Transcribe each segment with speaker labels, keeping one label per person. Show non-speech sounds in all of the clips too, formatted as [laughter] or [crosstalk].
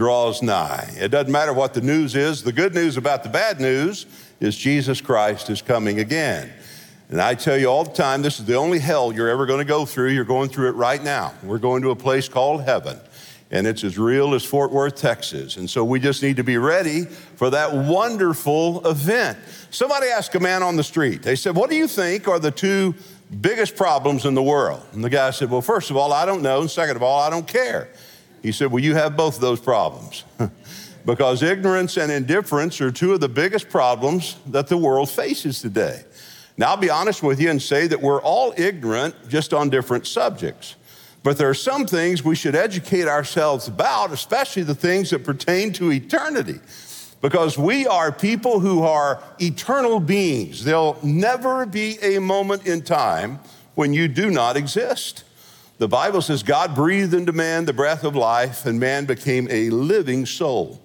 Speaker 1: draws nigh. It doesn't matter what the news is. The good news about the bad news is Jesus Christ is coming again. And I tell you all the time, this is the only hell you're ever going to go through. You're going through it right now. We're going to a place called heaven, and it's as real as Fort Worth, Texas. And so we just need to be ready for that wonderful event. Somebody asked a man on the street, they said, What do you think are the two biggest problems in the world? And the guy said, Well, first of all, I don't know. And second of all, I don't care. He said, Well, you have both of those problems. [laughs] because ignorance and indifference are two of the biggest problems that the world faces today. Now, I'll be honest with you and say that we're all ignorant just on different subjects. But there are some things we should educate ourselves about, especially the things that pertain to eternity because we are people who are eternal beings. There'll never be a moment in time when you do not exist. The Bible says God breathed into man the breath of life, and man became a living soul.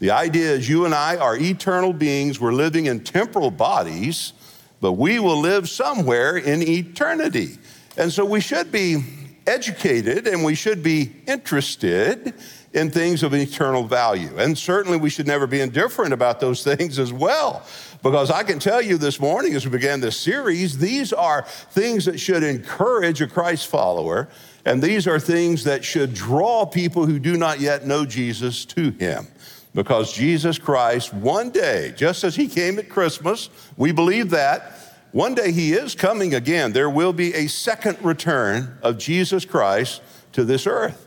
Speaker 1: The idea is you and I are eternal beings. We're living in temporal bodies, but we will live somewhere in eternity. And so we should be educated and we should be interested in things of eternal value. And certainly we should never be indifferent about those [laughs] things as well. Because I can tell you this morning as we began this series, these are things that should encourage a Christ follower. And these are things that should draw people who do not yet know Jesus to him. Because Jesus Christ, one day, just as he came at Christmas, we believe that, one day he is coming again. There will be a second return of Jesus Christ to this earth.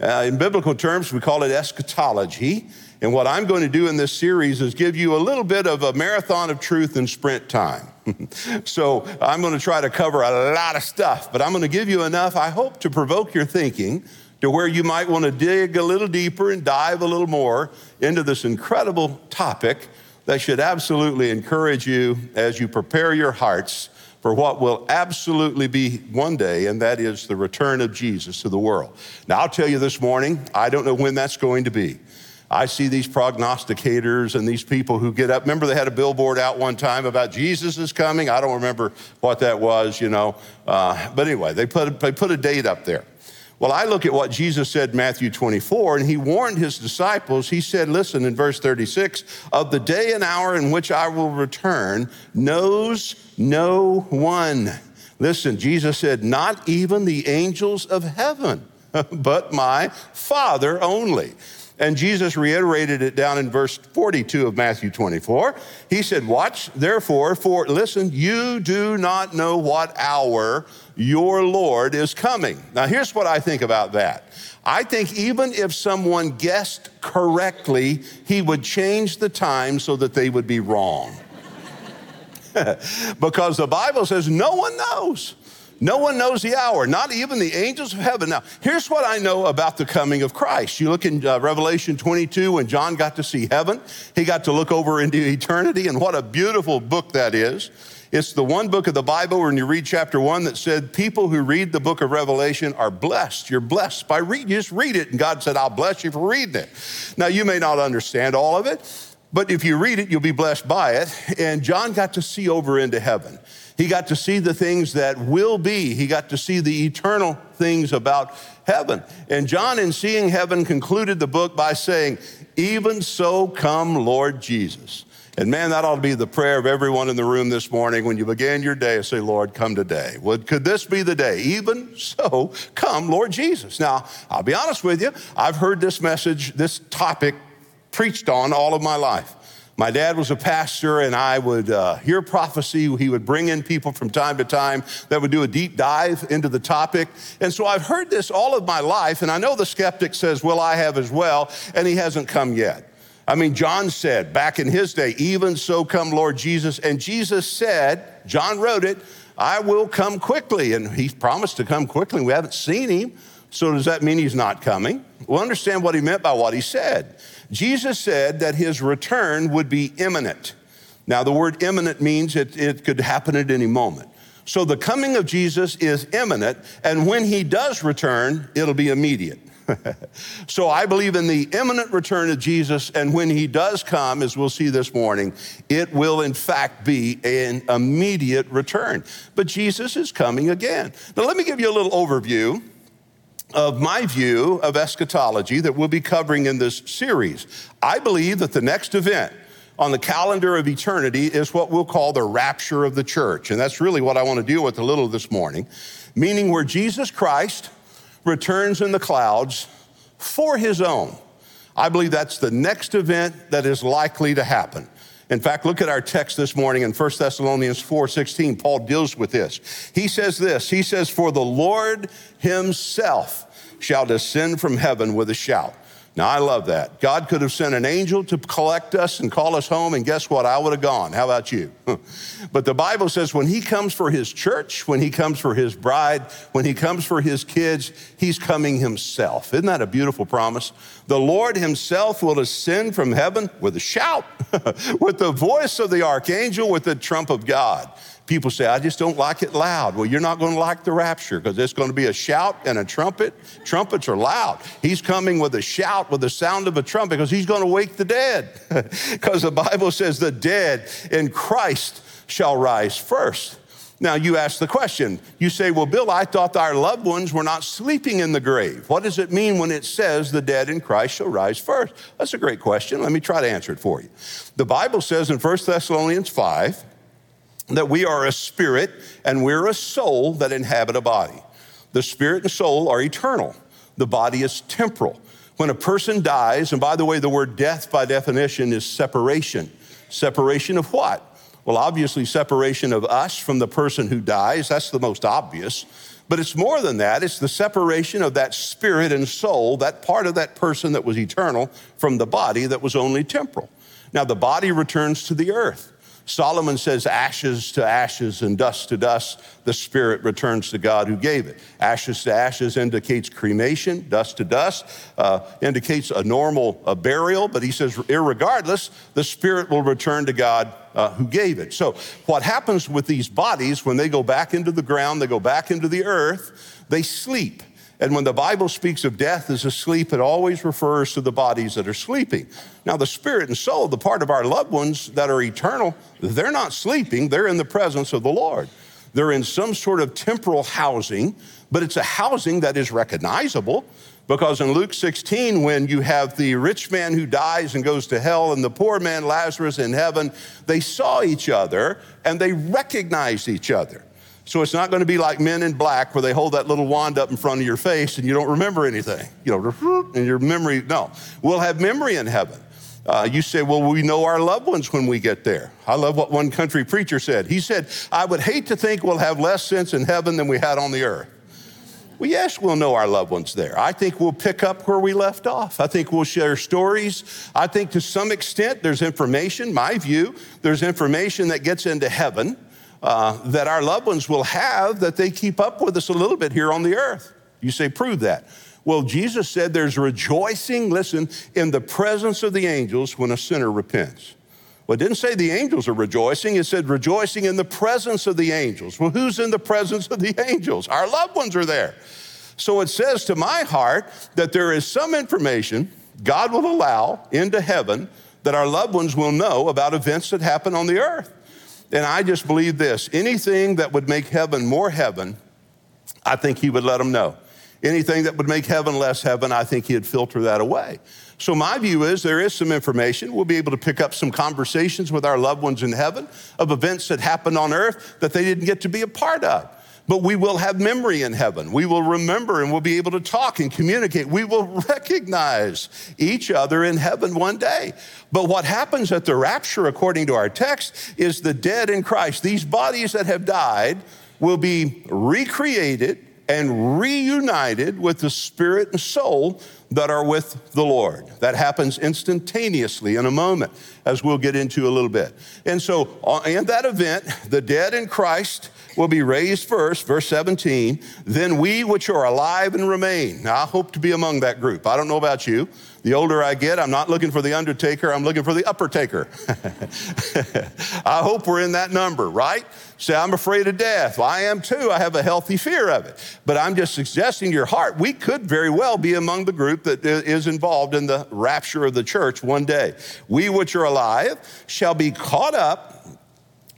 Speaker 1: Uh, in biblical terms, we call it eschatology. And what I'm going to do in this series is give you a little bit of a marathon of truth in sprint time. [laughs] so I'm going to try to cover a lot of stuff, but I'm going to give you enough, I hope, to provoke your thinking to where you might want to dig a little deeper and dive a little more into this incredible topic that should absolutely encourage you as you prepare your hearts for what will absolutely be one day, and that is the return of Jesus to the world. Now, I'll tell you this morning, I don't know when that's going to be. I see these prognosticators and these people who get up. Remember, they had a billboard out one time about Jesus is coming. I don't remember what that was, you know. Uh, but anyway, they put, they put a date up there. Well, I look at what Jesus said in Matthew 24, and he warned his disciples. He said, Listen, in verse 36, of the day and hour in which I will return knows no one. Listen, Jesus said, Not even the angels of heaven, [laughs] but my Father only. And Jesus reiterated it down in verse 42 of Matthew 24. He said, Watch, therefore, for listen, you do not know what hour your Lord is coming. Now, here's what I think about that. I think even if someone guessed correctly, he would change the time so that they would be wrong. [laughs] because the Bible says no one knows. No one knows the hour, not even the angels of heaven. Now, here's what I know about the coming of Christ. You look in uh, Revelation 22 when John got to see heaven, he got to look over into eternity, and what a beautiful book that is. It's the one book of the Bible when you read chapter one that said people who read the book of Revelation are blessed. You're blessed by reading. You just read it, and God said, I'll bless you for reading it. Now, you may not understand all of it, but if you read it, you'll be blessed by it. And John got to see over into heaven. He got to see the things that will be. He got to see the eternal things about heaven. And John, in seeing heaven, concluded the book by saying, Even so come, Lord Jesus. And man, that ought to be the prayer of everyone in the room this morning when you begin your day. Say, Lord, come today. Would, could this be the day? Even so, come, Lord Jesus. Now, I'll be honest with you. I've heard this message, this topic preached on all of my life. My dad was a pastor, and I would uh, hear prophecy. He would bring in people from time to time that would do a deep dive into the topic. And so I've heard this all of my life, and I know the skeptic says, Well, I have as well, and he hasn't come yet. I mean, John said back in his day, Even so come Lord Jesus. And Jesus said, John wrote it, I will come quickly. And he promised to come quickly. We haven't seen him. So does that mean he's not coming? Well, understand what he meant by what he said. Jesus said that his return would be imminent. Now, the word imminent means it, it could happen at any moment. So the coming of Jesus is imminent, and when he does return, it'll be immediate. [laughs] so I believe in the imminent return of Jesus, and when he does come, as we'll see this morning, it will in fact be an immediate return. But Jesus is coming again. Now, let me give you a little overview of my view of eschatology that we'll be covering in this series. I believe that the next event on the calendar of eternity is what we'll call the rapture of the church. And that's really what I want to deal with a little this morning, meaning where Jesus Christ returns in the clouds for his own. I believe that's the next event that is likely to happen. In fact, look at our text this morning in 1 Thessalonians 4:16. Paul deals with this. He says this. He says, "For the Lord himself shall descend from heaven with a shout." Now, I love that. God could have sent an angel to collect us and call us home, and guess what? I would have gone. How about you? [laughs] but the Bible says when He comes for His church, when He comes for His bride, when He comes for His kids, He's coming Himself. Isn't that a beautiful promise? The Lord Himself will ascend from heaven with a shout, [laughs] with the voice of the archangel, with the trump of God. People say, I just don't like it loud. Well, you're not going to like the rapture because it's going to be a shout and a trumpet. Trumpets are loud. He's coming with a shout, with the sound of a trumpet because he's going to wake the dead. [laughs] Because the Bible says the dead in Christ shall rise first. Now, you ask the question. You say, Well, Bill, I thought our loved ones were not sleeping in the grave. What does it mean when it says the dead in Christ shall rise first? That's a great question. Let me try to answer it for you. The Bible says in 1 Thessalonians 5, that we are a spirit and we're a soul that inhabit a body. The spirit and soul are eternal, the body is temporal. When a person dies, and by the way, the word death by definition is separation. Separation of what? Well, obviously, separation of us from the person who dies. That's the most obvious. But it's more than that. It's the separation of that spirit and soul, that part of that person that was eternal, from the body that was only temporal. Now, the body returns to the earth. Solomon says, ashes to ashes and dust to dust, the spirit returns to God who gave it. Ashes to ashes indicates cremation, dust to dust uh, indicates a normal burial, but he says, irregardless, the spirit will return to God uh, who gave it. So, what happens with these bodies when they go back into the ground, they go back into the earth, they sleep. And when the Bible speaks of death as asleep, it always refers to the bodies that are sleeping. Now, the spirit and soul, the part of our loved ones that are eternal, they're not sleeping, they're in the presence of the Lord. They're in some sort of temporal housing, but it's a housing that is recognizable because in Luke 16, when you have the rich man who dies and goes to hell and the poor man, Lazarus, in heaven, they saw each other and they recognized each other. So it's not going to be like men in black where they hold that little wand up in front of your face and you don't remember anything. You know, and your memory, no. We'll have memory in heaven. Uh, you say, well, we know our loved ones when we get there. I love what one country preacher said. He said, I would hate to think we'll have less sense in heaven than we had on the earth. Well, yes, we'll know our loved ones there. I think we'll pick up where we left off. I think we'll share stories. I think to some extent there's information, my view, there's information that gets into heaven uh, that our loved ones will have that they keep up with us a little bit here on the earth. You say, prove that. Well, Jesus said there's rejoicing, listen, in the presence of the angels when a sinner repents. Well, it didn't say the angels are rejoicing, it said rejoicing in the presence of the angels. Well, who's in the presence of the angels? Our loved ones are there. So it says to my heart that there is some information God will allow into heaven that our loved ones will know about events that happen on the earth. And I just believe this anything that would make heaven more heaven, I think he would let them know. Anything that would make heaven less heaven, I think he'd filter that away. So, my view is there is some information. We'll be able to pick up some conversations with our loved ones in heaven of events that happened on earth that they didn't get to be a part of. But we will have memory in heaven. We will remember and we'll be able to talk and communicate. We will recognize each other in heaven one day. But what happens at the rapture, according to our text, is the dead in Christ, these bodies that have died, will be recreated and reunited with the spirit and soul that are with the Lord. That happens instantaneously in a moment, as we'll get into a little bit. And so, uh, in that event, the dead in Christ will be raised first, verse 17. Then we which are alive and remain. Now, I hope to be among that group. I don't know about you. The older I get, I'm not looking for the undertaker, I'm looking for the upper taker. [laughs] I hope we're in that number, right? Say, I'm afraid of death. Well, I am too. I have a healthy fear of it. But I'm just suggesting to your heart, we could very well be among the group that is involved in the rapture of the church one day. We which are alive shall be caught up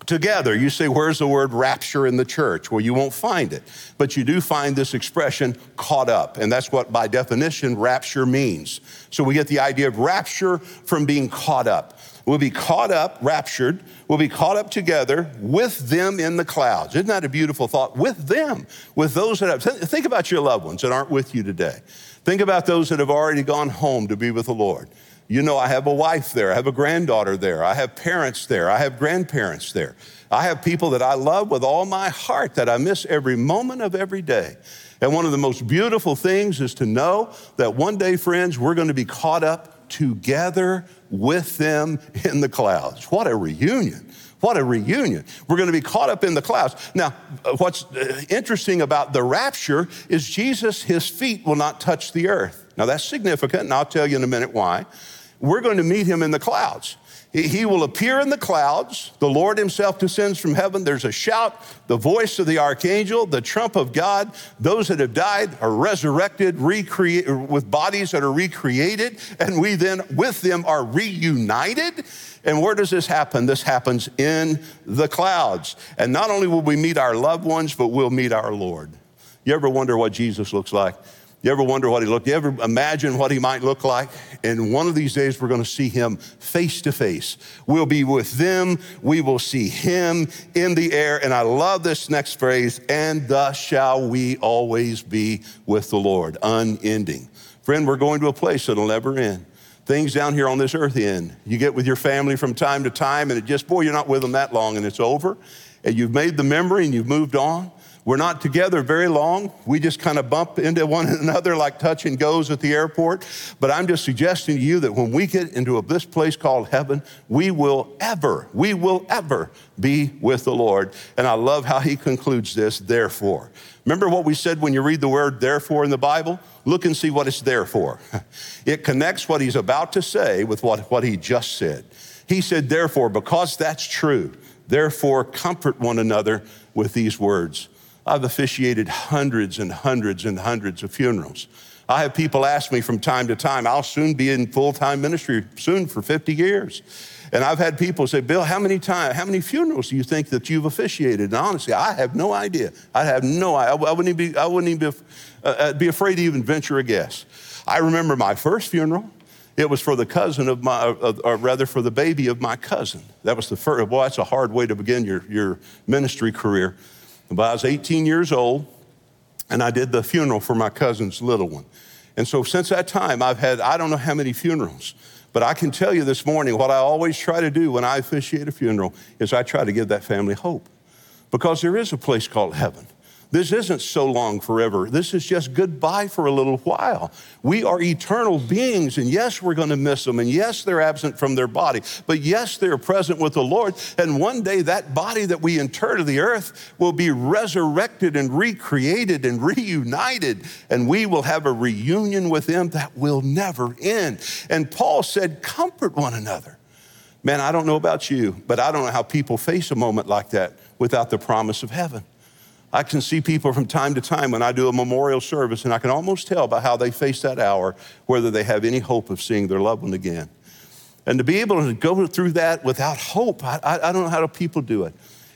Speaker 1: together. You say, Where's the word rapture in the church? Well, you won't find it. But you do find this expression caught up. And that's what, by definition, rapture means. So we get the idea of rapture from being caught up. We'll be caught up, raptured, we'll be caught up together with them in the clouds. Isn't that a beautiful thought? With them, with those that have. Think about your loved ones that aren't with you today. Think about those that have already gone home to be with the Lord. You know, I have a wife there, I have a granddaughter there, I have parents there, I have grandparents there. I have people that I love with all my heart that I miss every moment of every day. And one of the most beautiful things is to know that one day, friends, we're going to be caught up together with them in the clouds. What a reunion! What a reunion. We're going to be caught up in the clouds. Now, what's uh, interesting about the rapture is Jesus, his feet will not touch the earth. Now, that's significant, and I'll tell you in a minute why we're going to meet him in the clouds. He will appear in the clouds. The Lord Himself descends from heaven. There's a shout, the voice of the archangel, the trump of God. Those that have died are resurrected, recreate, with bodies that are recreated, and we then with them are reunited. And where does this happen? This happens in the clouds. And not only will we meet our loved ones, but we'll meet our Lord. You ever wonder what Jesus looks like? You ever wonder what he looked? You ever imagine what he might look like? And one of these days, we're going to see him face to face. We'll be with them. We will see him in the air. And I love this next phrase, and thus shall we always be with the Lord, unending. Friend, we're going to a place that'll never end. Things down here on this earth end. You get with your family from time to time, and it just, boy, you're not with them that long, and it's over. And you've made the memory and you've moved on. We're not together very long. We just kind of bump into one [laughs] another like touch and goes at the airport. But I'm just suggesting to you that when we get into a, this place called heaven, we will ever, we will ever be with the Lord. And I love how he concludes this, therefore. Remember what we said when you read the word therefore in the Bible? Look and see what it's there for. [laughs] It connects what he's about to say with what, what he just said. He said, therefore, because that's true, therefore comfort one another with these words. I've officiated hundreds and hundreds and hundreds of funerals. I have people ask me from time to time, I'll soon be in full time ministry, soon for 50 years. And I've had people say, Bill, how many times, how many funerals do you think that you've officiated? And honestly, I have no idea. I have no idea. I wouldn't even be, I wouldn't even be, uh, uh, be afraid to even venture a guess. I remember my first funeral. It was for the cousin of my, or rather for the baby of my cousin. That was the first, well, that's a hard way to begin your, your ministry career. But I was 18 years old, and I did the funeral for my cousin's little one. And so since that time, I've had I don't know how many funerals. But I can tell you this morning, what I always try to do when I officiate a funeral is I try to give that family hope. Because there is a place called heaven. This isn't so long forever. This is just goodbye for a little while. We are eternal beings, and yes, we're going to miss them, and yes, they're absent from their body, but yes, they're present with the Lord. And one day, that body that we inter to the earth will be resurrected and recreated and reunited, and we will have a reunion with them that will never end. And Paul said, Comfort one another. Man, I don't know about you, but I don't know how people face a moment like that without the promise of heaven. I can see people from time to time when I do a memorial service, and I can almost tell by how they face that hour whether they have any hope of seeing their loved one again. And to be able to go through that without hope, I, I, don't know how do people do it.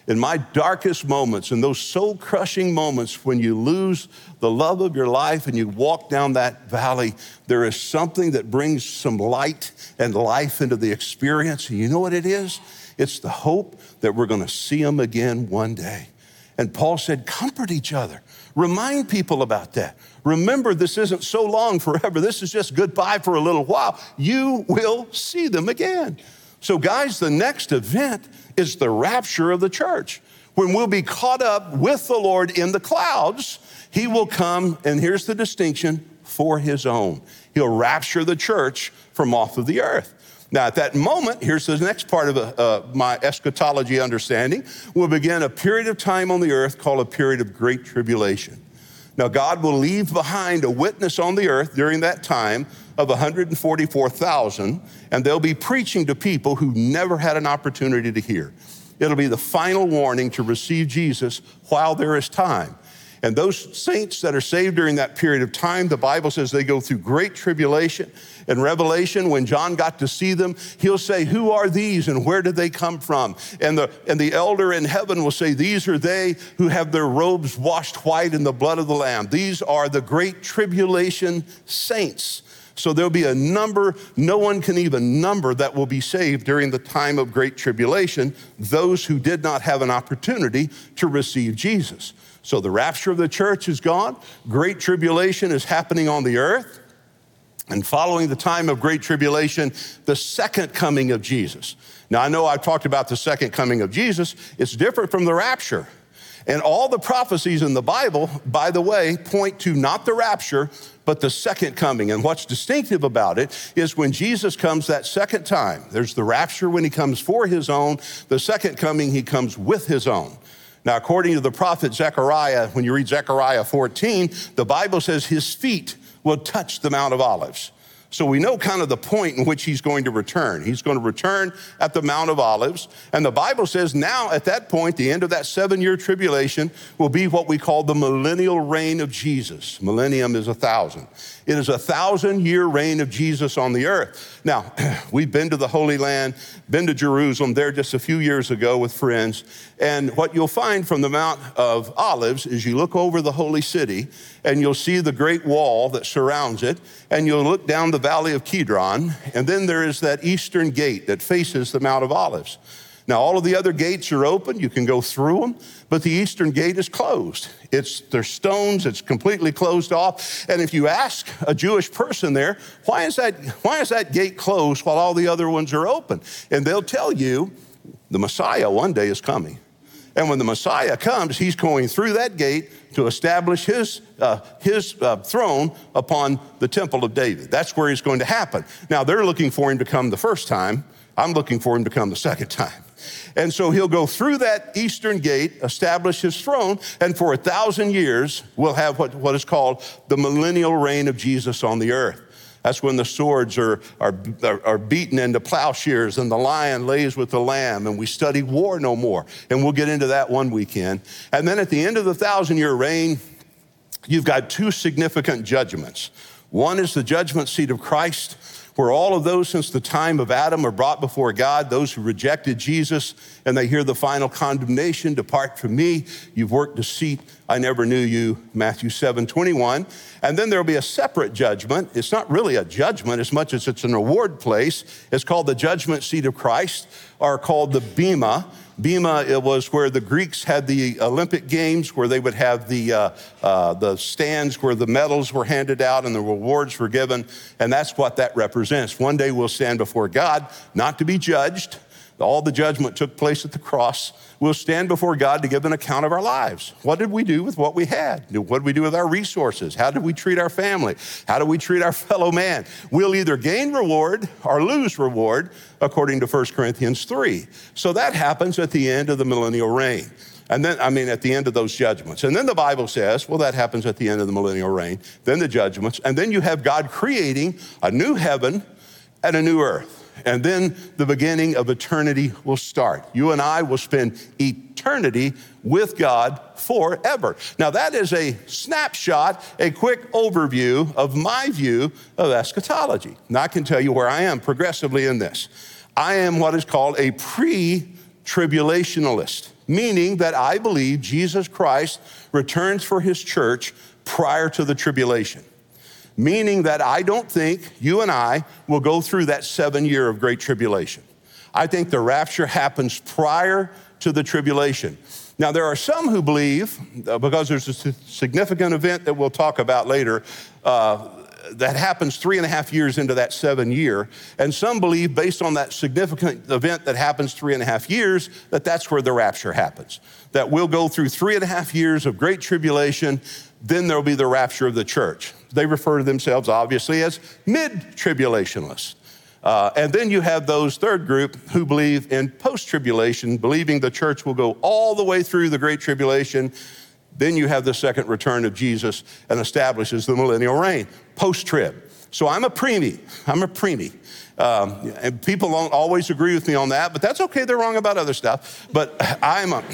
Speaker 1: In my darkest moments, in those soul crushing moments when you lose the love of your life and you walk down that valley, there is something that brings some light and life into the experience. And you know what it is? It's the hope that we're going to see them again one day. And Paul said, comfort each other. Remind people about that. Remember, this isn't so long forever. This is just goodbye for a little while. You will see them again. So, guys, the next event is the rapture of the church. When we'll be caught up with the Lord in the clouds, he will come, and here's the distinction for his own. He'll rapture the church from off of the earth. Now, at that moment, here's the next part of uh, my eschatology understanding. We'll begin a period of time on the earth called a period of great tribulation. Now, God will leave behind a witness on the earth during that time of 144,000, and they'll be preaching to people who never had an opportunity to hear. It'll be the final warning to receive Jesus while there is time. And those saints that are saved during that period of time, the Bible says they go through great tribulation. In Revelation, when John got to see them, he'll say, Who are these and where did they come from? And the, and the elder in heaven will say, These are they who have their robes washed white in the blood of the Lamb. These are the great tribulation saints. So there'll be a number, no one can even number, that will be saved during the time of great tribulation, those who did not have an opportunity to receive Jesus. So the rapture of the church is gone. Great tribulation is happening on the earth. And following the time of great tribulation, the second coming of Jesus. Now, I know I've talked about the second coming of Jesus. It's different from the rapture. And all the prophecies in the Bible, by the way, point to not the rapture, but the second coming. And what's distinctive about it is when Jesus comes that second time, there's the rapture when he comes for his own, the second coming, he comes with his own. Now, according to the prophet Zechariah, when you read Zechariah 14, the Bible says his feet will touch the Mount of Olives. So we know kind of the point in which he's going to return. He's going to return at the Mount of Olives. And the Bible says now, at that point, the end of that seven year tribulation will be what we call the millennial reign of Jesus. Millennium is a thousand. It is a thousand year reign of Jesus on the earth. Now, [clears throat] we've been to the Holy Land, been to Jerusalem there just a few years ago with friends. And what you'll find from the Mount of Olives is you look over the holy city and you'll see the great wall that surrounds it. And you'll look down the valley of Kidron. And then there is that eastern gate that faces the Mount of Olives. Now, all of the other gates are open. You can go through them, but the eastern gate is closed. It's, there's stones. It's completely closed off. And if you ask a Jewish person there, why is that, why is that gate closed while all the other ones are open? And they'll tell you the Messiah one day is coming. And when the Messiah comes, he's going through that gate to establish his, uh, his uh, throne upon the temple of David. That's where he's going to happen. Now, they're looking for him to come the first time. I'm looking for him to come the second time. And so he'll go through that eastern gate, establish his throne, and for a thousand years, we'll have what, what is called the millennial reign of Jesus on the earth. That's when the swords are, are, are beaten into plowshares and the lion lays with the lamb, and we study war no more. And we'll get into that one weekend. And then at the end of the thousand year reign, you've got two significant judgments. One is the judgment seat of Christ, where all of those since the time of Adam are brought before God, those who rejected Jesus, and they hear the final condemnation depart from me. You've worked deceit. I never knew you. Matthew 7 21. And then there'll be a separate judgment. It's not really a judgment as much as it's an award place. It's called the judgment seat of Christ, or called the Bema. Bema it was where the Greeks had the Olympic Games, where they would have the, uh, uh, the stands where the medals were handed out and the rewards were given. And that's what that represents. One day we'll stand before God, not to be judged, all the judgment took place at the cross. We'll stand before God to give an account of our lives. What did we do with what we had? What did we do with our resources? How did we treat our family? How did we treat our [laughs] fellow man? We'll either gain reward or lose reward, according to 1 Corinthians 3. So that happens at the end of the millennial reign. And then, I mean, at the end of those judgments. And then the Bible says, well, that happens at the end of the millennial reign, then the judgments. And then you have God creating a new heaven and a new earth and then the beginning of eternity will start. You and I will spend eternity with God forever. Now, that is a snapshot, a quick overview of my view of eschatology. Now, I can tell you where I am progressively in this. I am what is called a pre tribulationalist, meaning that I believe Jesus Christ returns for his church prior to the tribulation meaning that I don't think you and I will go through that seven year of great tribulation. I think the rapture happens prior to the tribulation. Now, there are some who believe, uh, because there's a significant event that we'll talk about later, uh, that happens three and a half years into that seven year. And some believe, based on that significant event that happens three and a half years, that that's where the rapture happens. That we'll go through three and a half years of great tribulation. then there'll be the rapture of the church. They refer to themselves, obviously, as mid tribulationists. Uh, and then you have those third group who believe in post tribulation, believing the church will go all the way through the Great Tribulation. Then you have the second return of Jesus and establishes the millennial reign, post trib. So I'm a preemie. I'm a preemie. Um, and people don't always agree with me on that, but that's okay. They're wrong about other stuff. But I'm a,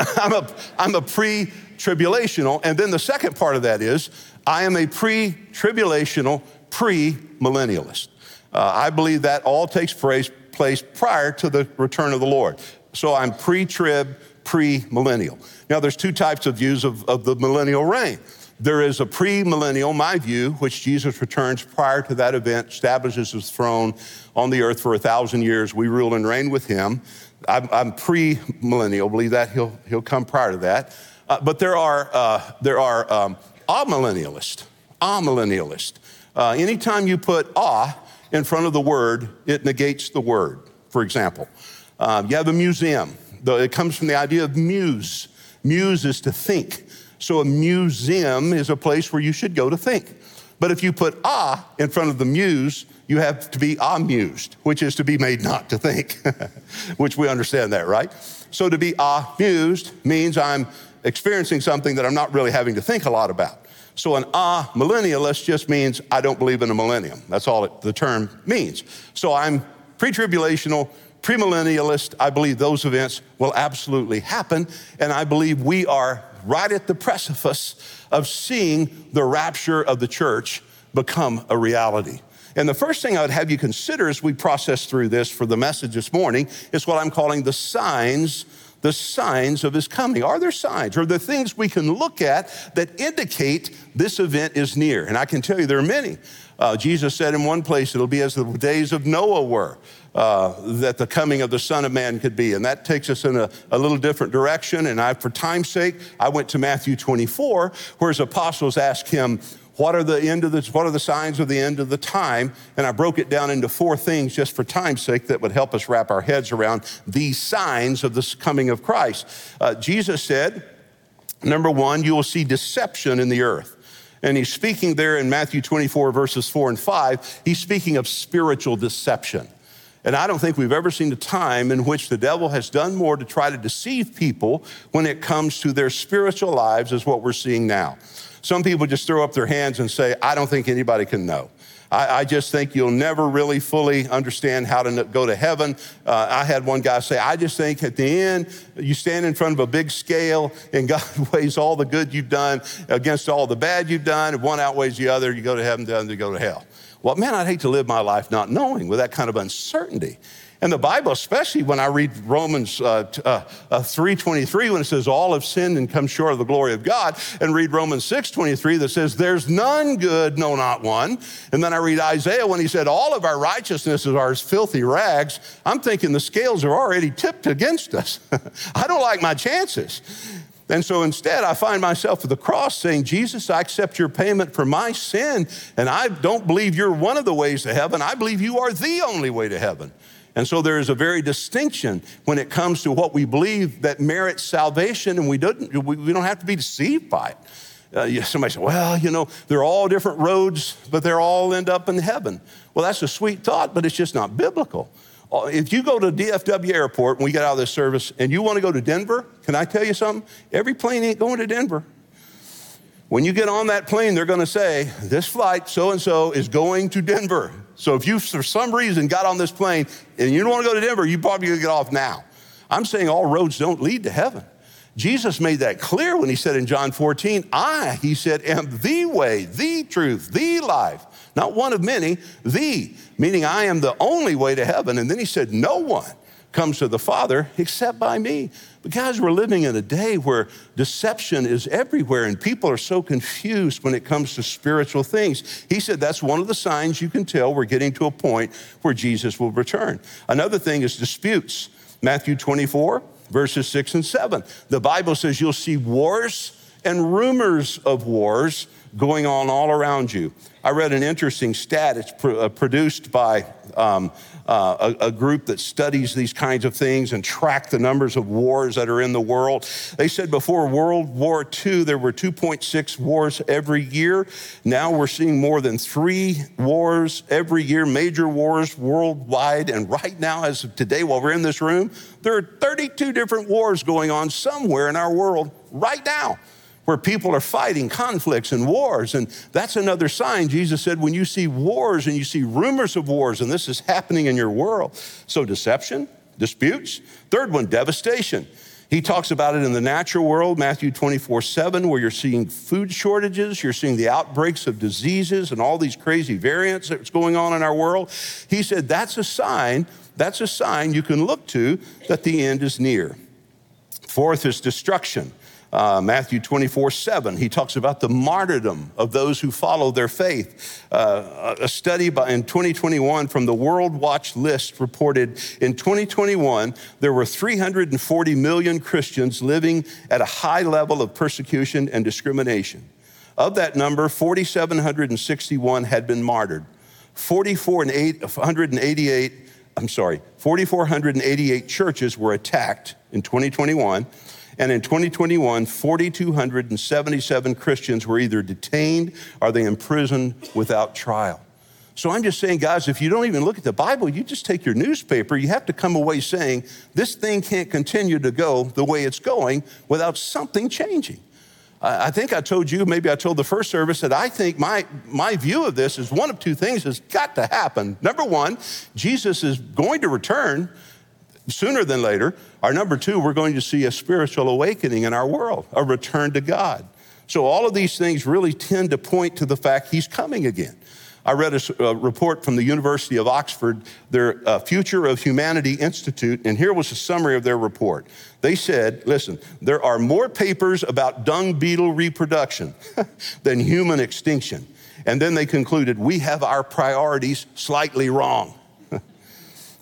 Speaker 1: [laughs] I'm a, I'm a pre tribulational. And then the second part of that is I am a pre tribulational, pre millennialist. Uh, I believe that all takes place, place prior to the return of the Lord. So I'm pre trib, pre millennial. Now, there's two types of views of, of the millennial reign. There is a premillennial, my view, which Jesus returns prior to that event, establishes his throne on the earth for a thousand years. We rule and reign with him. I'm, I'm pre-millennial, believe that he'll, he'll come prior to that. Uh, but there are, uh, there are um, amillennialists, amillennialists. Uh, anytime you put ah in front of the word, it negates the word. For example, uh, you have a museum. It comes from the idea of muse. Muse is to think. So a museum is a place where you should go to think. But if you put ah in front of the muse, you have to be amused, which is to be made not to think, [laughs] which we understand that, right? So to be amused means I'm experiencing something that I'm not really having to think a lot about. So an ah millennialist just means I don't believe in a millennium. That's all it, the term means. So I'm pre-tribulational, premillennialist. I believe those events will absolutely happen, and I believe we are right at the precipice of seeing the rapture of the church become a reality. And the first thing I would have you consider as we process through this for the message this morning is what I'm calling the signs the signs of his coming. Are there signs? Are there things we can look at that indicate this event is near? And I can tell you there are many. Uh, Jesus said in one place, it'll be as the days of Noah were. Uh, that the coming of the Son of Man could be. And that takes us in a, a, little different direction. And I, for time's sake, I went to Matthew 24, where his apostles asked him, what are the end of this, what are the signs of the end of the time? And I broke it down into four things just for time's sake that would help us wrap our heads around these signs of the coming of Christ. Uh, Jesus said, number one, you will see deception in the earth. And he's speaking there in Matthew 24, verses four and five, he's speaking of spiritual deception. And I don't think we've ever seen a time in which the devil has done more to try to deceive people when it comes to their spiritual lives as what we're seeing now. Some people just throw up their hands and say, I don't think anybody can know. I, I just think you'll never really fully understand how to go to heaven. Uh, I had one guy say, I just think at the end, you stand in front of a big scale and [laughs] God weighs all the good you've done against all the bad you've done. If one outweighs the other, you go to heaven, the other, you go to hell. Well, man, I'd hate to live my life not knowing with that kind of uncertainty. And the Bible, especially when I read Romans uh, uh, uh, 3.23, when it says all have sinned and come short of the glory of God, and read Romans 6.23 that says there's none good, no, not one. And then I read Isaiah when he said all of our righteousnesses are as filthy rags. I'm thinking the scales are already tipped against us. [laughs] I don't like my chances. And so instead, I find myself at the cross saying, Jesus, I accept your payment for my sin, and I don't believe you're one of the ways to heaven. I believe you are the only way to heaven. And so there is a very distinction when it comes to what we believe that merits salvation, and we don't, we don't have to be deceived by it. Uh, somebody said, well, you know, they're all different roads, but they're all end up in heaven. Well, that's a sweet thought, but it's just not biblical. Uh, if you go to DFW Airport and we get out of this service and you want to go to Denver, can I tell you something? Every plane ain't going to Denver. When you get on that plane, they're going to say, This flight, so and so, is going to Denver. So if you, for some reason, got on this plane and you don't want to go to Denver, you probably get off now. I'm saying all roads don't lead to heaven. Jesus made that clear when he said in John 14, I, he said, am the way, the truth, the life. Not one of many, the, meaning I am the only way to heaven. And then he said, No one comes to the Father except by me. But guys, we're living in a day where deception is everywhere and people are so confused when it comes to spiritual things. He said that's one of the signs you can tell we're getting to a point where Jesus will return. Another thing is disputes. Matthew 24, verses 6 and 7. The Bible says you'll see wars and rumors of wars going on all around you. I read an interesting stat. It's pr- uh, produced by um, uh, a, a, group that studies these kinds of things and track the numbers of wars that are in the world. They said before World War II, there were 2.6 wars every year. Now we're seeing more than three wars every year, major wars worldwide. And right now, as of today, while we're in this room, there are 32 different wars going on somewhere in our world right now where people are fighting conflicts and wars. And that's another sign. Jesus said, when you see wars and you see rumors of wars, and this is happening in your world. So, deception, disputes. Third one, devastation. He talks about it in the natural world, Matthew 24, 7, where you're seeing food shortages, you're seeing the outbreaks of diseases and all these crazy variants that's going on in our world. He said that's a sign, that's a sign you can look to that the end is near. Fourth is destruction uh, Matthew 24, 7. He talks about the martyrdom of those who follow their faith. Uh, a study by, in 2021 from the World Watch List reported in 2021, there were 340 million Christians living at a high level of persecution and discrimination. Of that number, 4,761 had been martyred. 4,488, I'm sorry, 4,488 churches were attacked in 2021 and in 2021, 4,277 Christians were either detained or they imprisoned without trial. So I'm just saying, guys, if you don't even look at the Bible, you just take your newspaper, you have to come away saying, this thing can't continue to go the way it's going without something changing. I think I told you, maybe I told the first service, that I think my, my view of this is one of two things has got to happen. Number one, Jesus is going to return sooner than later. Our number two, we're going to see a spiritual awakening in our world, a return to God. So all of these things really tend to point to the fact he's coming again. I read a, a report from the University of Oxford, their uh, Future of Humanity Institute, and here was a summary of their report. They said, listen, there are more papers about dung beetle reproduction [laughs] than human extinction. And then they concluded, we have our priorities slightly wrong.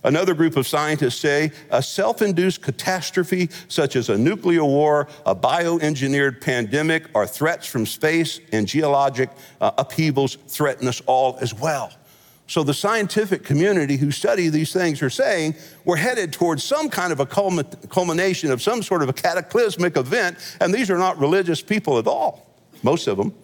Speaker 1: Another group of scientists say a self induced catastrophe such as a nuclear war, a bioengineered pandemic, or threats from space and geologic uh, upheavals threaten us all as well. So, the scientific community who study these things are saying we're headed towards some kind of a culmination of some sort of a cataclysmic event, and these are not religious people at all, most of them.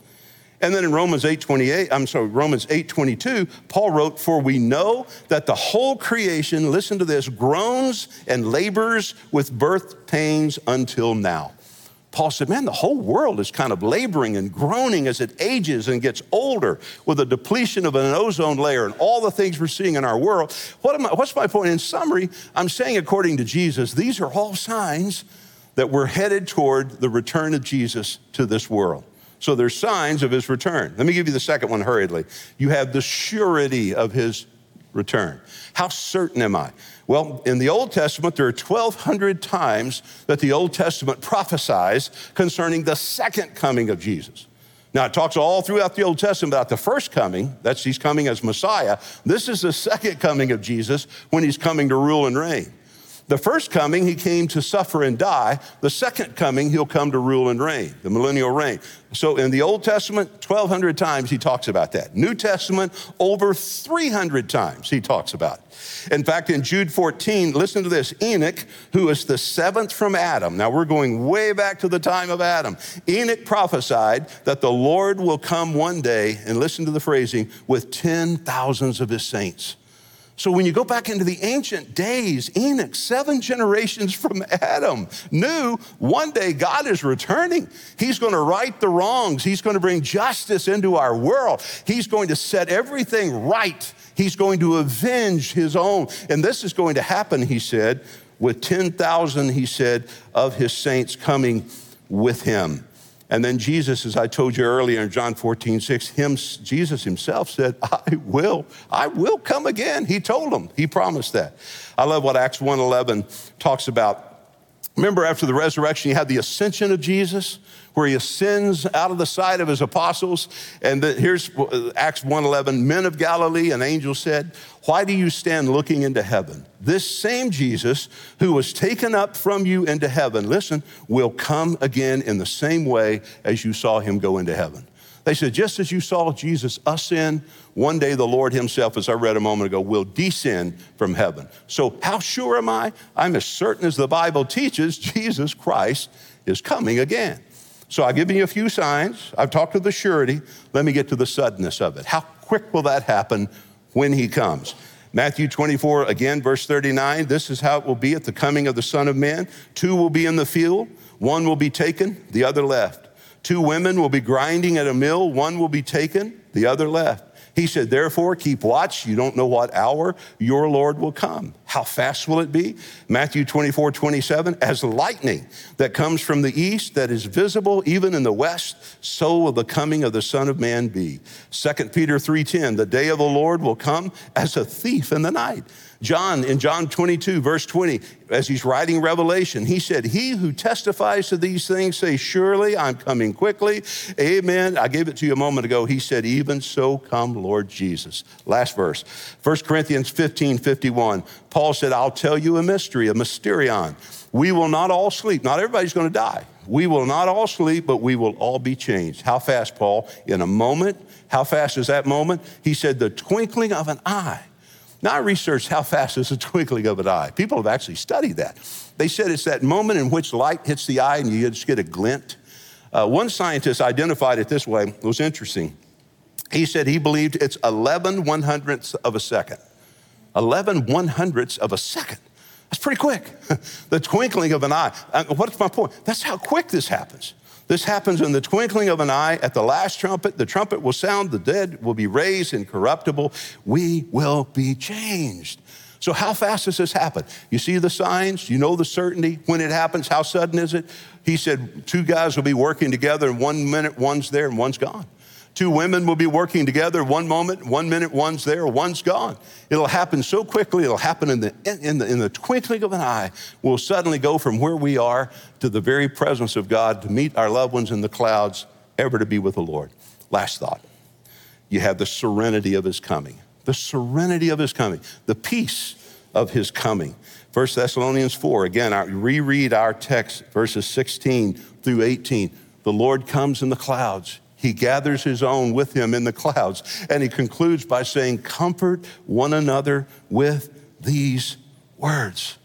Speaker 1: And then in Romans 8:28, I'm sorry, Romans 8:22, Paul wrote, "For we know that the whole creation, listen to this, groans and labors with birth pains until now." Paul said, Man, the whole world is kind of laboring and groaning as it ages and gets older with a depletion of an ozone layer and all the things we're seeing in our world. What I, what's my point? In summary, I'm saying, according to Jesus, these are all signs that we're headed toward the return of Jesus to this world. So there's signs of his return. Let me give you the second one hurriedly. You have the surety of his return. How certain am I? Well, in the Old Testament, there are 1,200 times that the Old Testament prophesies concerning the second coming of Jesus. Now, it talks all throughout the Old Testament about the first coming, that's he's coming as Messiah. This is the second coming of Jesus when he's coming to rule and reign. The first coming, he came to suffer and die. The second coming, he'll come to rule and reign, the millennial reign. So in the Old Testament, 1,200 times he talks about that. New Testament, over 300 times he talks about it. In fact, in Jude 14, listen to this Enoch, who is the seventh from Adam. Now we're going way back to the time of Adam. Enoch prophesied that the Lord will come one day, and listen to the phrasing, with ten thousands of his saints. So when you go back into the ancient days, Enoch, seven generations from Adam, knew one day God is returning. He's going to right the wrongs. He's going to bring justice into our world. He's going to set everything right. He's going to avenge his own. And this is going to happen, he said, with 10,000, he said, of his saints coming with him. And then Jesus, as I told you earlier in John 14, 6, him, Jesus himself said, [laughs] I will, I will come again. He told them, he promised that. I love what Acts 1.11 talks about. Remember after the resurrection, you had the ascension of Jesus where he ascends out of the sight of his apostles. And the, here's uh, Acts 1.11, men of Galilee, an angel said, why do you stand looking into heaven? This same Jesus who was taken up from you into heaven, listen, will come again in the same way as you saw him go into heaven. They said, just as you saw Jesus ascend, one day the Lord Himself, as I read a moment ago, will descend from heaven. So, how sure am I? I'm as certain as the Bible teaches Jesus Christ is coming again. So, I've given you a few signs. I've talked to the surety. Let me get to the suddenness of it. How quick will that happen when He comes? Matthew 24, again, verse 39 this is how it will be at the coming of the Son of Man. Two will be in the field, one will be taken, the other left. Two women will be grinding at a mill, one will be taken, the other left. He said, Therefore, keep watch. You don't know what hour your Lord will come. How fast will it be? Matthew 24, 27, as lightning that comes from the east, that is visible even in the west, so will the coming of the Son of Man be. 2 Peter 3:10, the day of the Lord will come as a thief in the night. John, in John 22, verse 20, as he's writing Revelation, he said, He who testifies to these things say, Surely I'm coming quickly. Amen. I gave it to you a moment ago. He said, Even so come, Lord Jesus. Last verse, 1 Corinthians 15, 51. Paul said, I'll tell you a mystery, a mysterion. We will not all sleep. Not everybody's going to die. We will not all sleep, but we will all be changed. How fast, Paul? In a moment. How fast is that moment? He said, The twinkling of an eye. Now, I researched how fast is the twinkling of an eye. People have actually studied that. They said it's that moment in which light hits the eye and you just get a glint. Uh, one scientist identified it this way, it was interesting. He said he believed it's 11 one hundredths of a second. 11 one hundredths of a second. That's pretty quick. [laughs] the twinkling of an eye. Uh, what's my point? That's how quick this happens. This happens in the twinkling of an eye. At the last trumpet, the trumpet will sound, the dead will be raised incorruptible. We will be changed. So, how fast does this happen? You see the signs? You know the certainty when it happens? How sudden is it? He said two guys will be working together, and one minute one's there and one's gone. Two women will be working together one moment, one minute, one's there, one's gone. It'll happen so quickly, it'll happen in the, in the, in the twinkling of an eye. We'll suddenly go from where we are to the very presence of God to meet our loved ones in the clouds, ever to be with the Lord. Last thought you have the serenity of his coming. The serenity of his coming, the peace of his coming. 1 Thessalonians 4, again, I reread our text, verses 16 through 18. The Lord comes in the clouds. He gathers his own with him in the clouds. And he concludes by saying, Comfort one another with these words.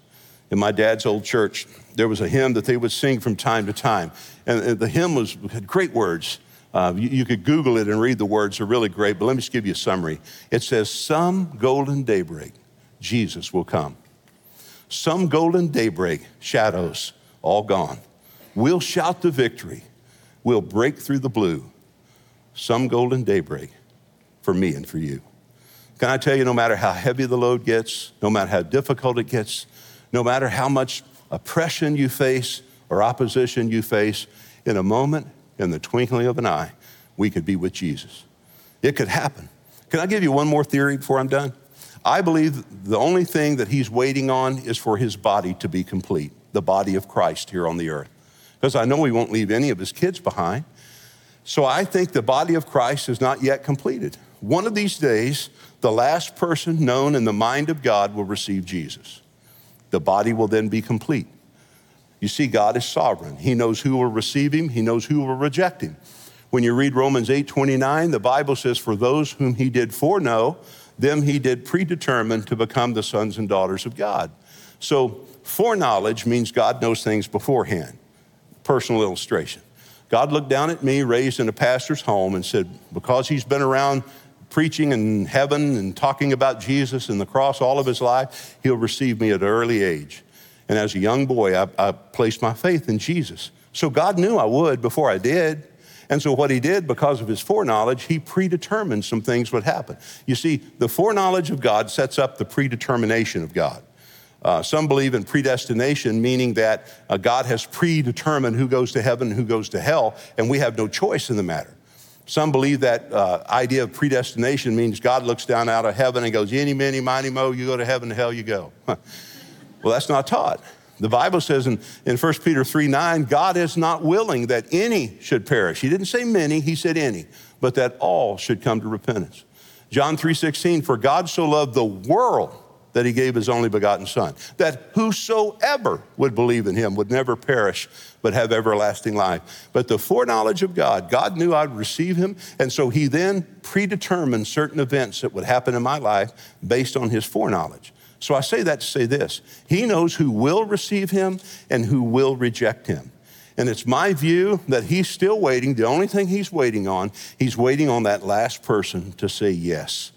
Speaker 1: In my dad's old church, there was a hymn that they would sing from time to time. And the hymn was, had great words. Uh, you, you, could Google it and read the words, they're really great, but let me just give you a summary. It says, Some golden daybreak, Jesus will come. Some golden daybreak, shadows all gone. We'll shout the victory. We'll break through the blue some golden daybreak for me and for you. Can I tell you, no matter how heavy the load gets, no matter how difficult it gets, no matter how much oppression you face or opposition you face, in a moment, in the twinkling of an eye, we could be with Jesus. It could happen. Can I give you one more theory before I'm done? I believe the only thing that he's waiting on is for his body to be complete, the body of Christ here on the earth. Because I know he won't leave any of his kids behind. So I think the body of Christ is not yet completed. One of these days, the last person known in the mind of God will receive Jesus. The body will then be complete. You see, God is sovereign. He knows who will receive him, He knows who will reject him. When you read Romans 8 29, the Bible says, For those whom He did foreknow, them He did predetermine to become the sons and daughters of God. So, foreknowledge means God knows things beforehand. Personal illustration. God looked down at me, raised in a pastor's home, and said, Because he's been around preaching in heaven and talking about Jesus and the cross all of his life, he'll receive me at an early age. And as a young boy, I, I placed my faith in Jesus. So God knew I would before I did. And so, what he did, because of his foreknowledge, he predetermined some things would happen. You see, the foreknowledge of God sets up the predetermination of God. Uh, some believe in predestination, meaning that uh, God has predetermined who goes to heaven and who goes to hell, and we have no choice in the matter. Some believe that uh, idea of predestination means God looks down out of heaven and goes, any, many, miny, mo, you go to heaven, to hell you go. [laughs] well, that's not taught. The Bible says in, in 1 Peter 3 9, God is not willing that any should perish. He didn't say many, he said any, but that all should come to repentance. John 3 16, for God so loved the world that he gave his only begotten Son, that whosoever would believe in him would never perish, but have everlasting life. But the foreknowledge of God, God knew I'd receive him, and so he then predetermined certain events that would happen in my life based on his foreknowledge. So I say that to say this He knows who will receive him and who will reject him. And it's my view that he's still waiting. The only thing he's waiting on, he's waiting on that last person to say yes.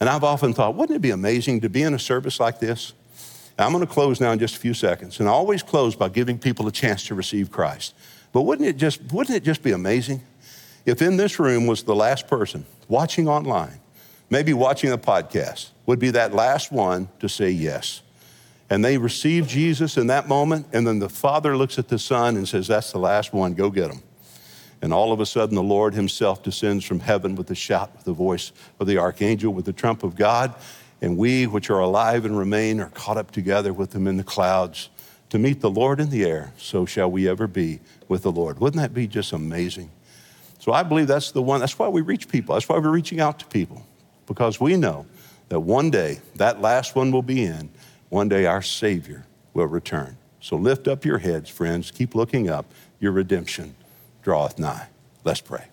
Speaker 1: And I've often thought, wouldn't it be amazing to be in a service like this? I'm going to close now in just a few seconds, and I always close by giving people a chance to receive Christ. But wouldn't it just, wouldn't it just be amazing if in this room was the last person watching online, maybe watching a podcast, would be that last one to say yes? And they receive Jesus in that moment, and then the Father looks at the Son and says, That's the last one, go get him. And all of a sudden, the Lord Himself descends from heaven with a shout, with the voice of the archangel, with the trump of God. And we, which are alive and remain, are caught up together with Him in the clouds to meet the Lord in the air. So shall we ever be with the Lord. Wouldn't that be just amazing? So I believe that's the one. That's why we reach people. That's why we're reaching out to people, because we know that one day that last one will be in. One day our Savior will return. So lift up your heads, friends. Keep looking up. Your redemption draweth nigh. Let's pray.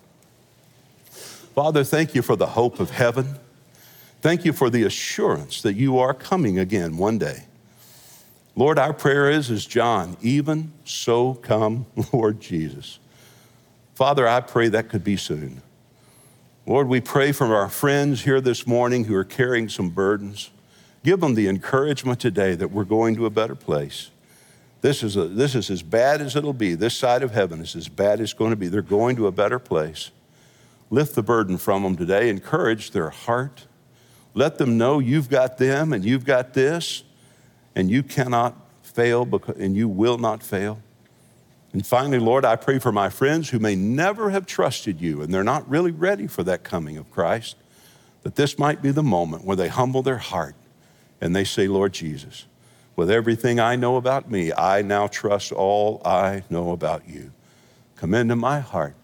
Speaker 1: Father, thank you for the hope of heaven. Thank you for the assurance that you are coming again one day. Lord, our prayer is, as John, even so come, [laughs] Lord Jesus. Father, I pray that could be soon. Lord, we pray for our friends here this morning who are carrying some burdens. Give them the encouragement today that we're going to a better place. This is, a, this is as bad as it'll be. This side of heaven is as bad as it's going to be. They're going to a better place. Lift the burden from them today. Encourage their heart. Let them know you've got them and you've got this, and you cannot fail because, and you will not fail. And finally, Lord, I pray for my friends who may never have trusted you and they're not really ready for that coming of Christ, that this might be the moment where they humble their heart and they say, Lord Jesus, with everything I know about me, I now trust all I know about you. Come into my heart,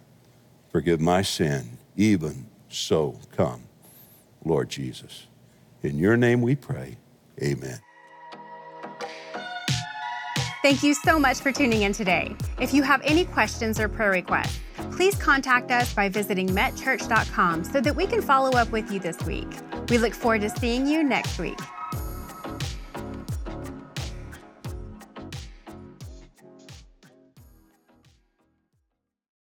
Speaker 1: forgive my sin. Even so, come, Lord Jesus. In your name we pray. Amen.
Speaker 2: Thank you so much for tuning in today. If you have any questions or prayer requests, please contact us by visiting metchurch.com so that we can follow up with you this week. We look forward to seeing you next week.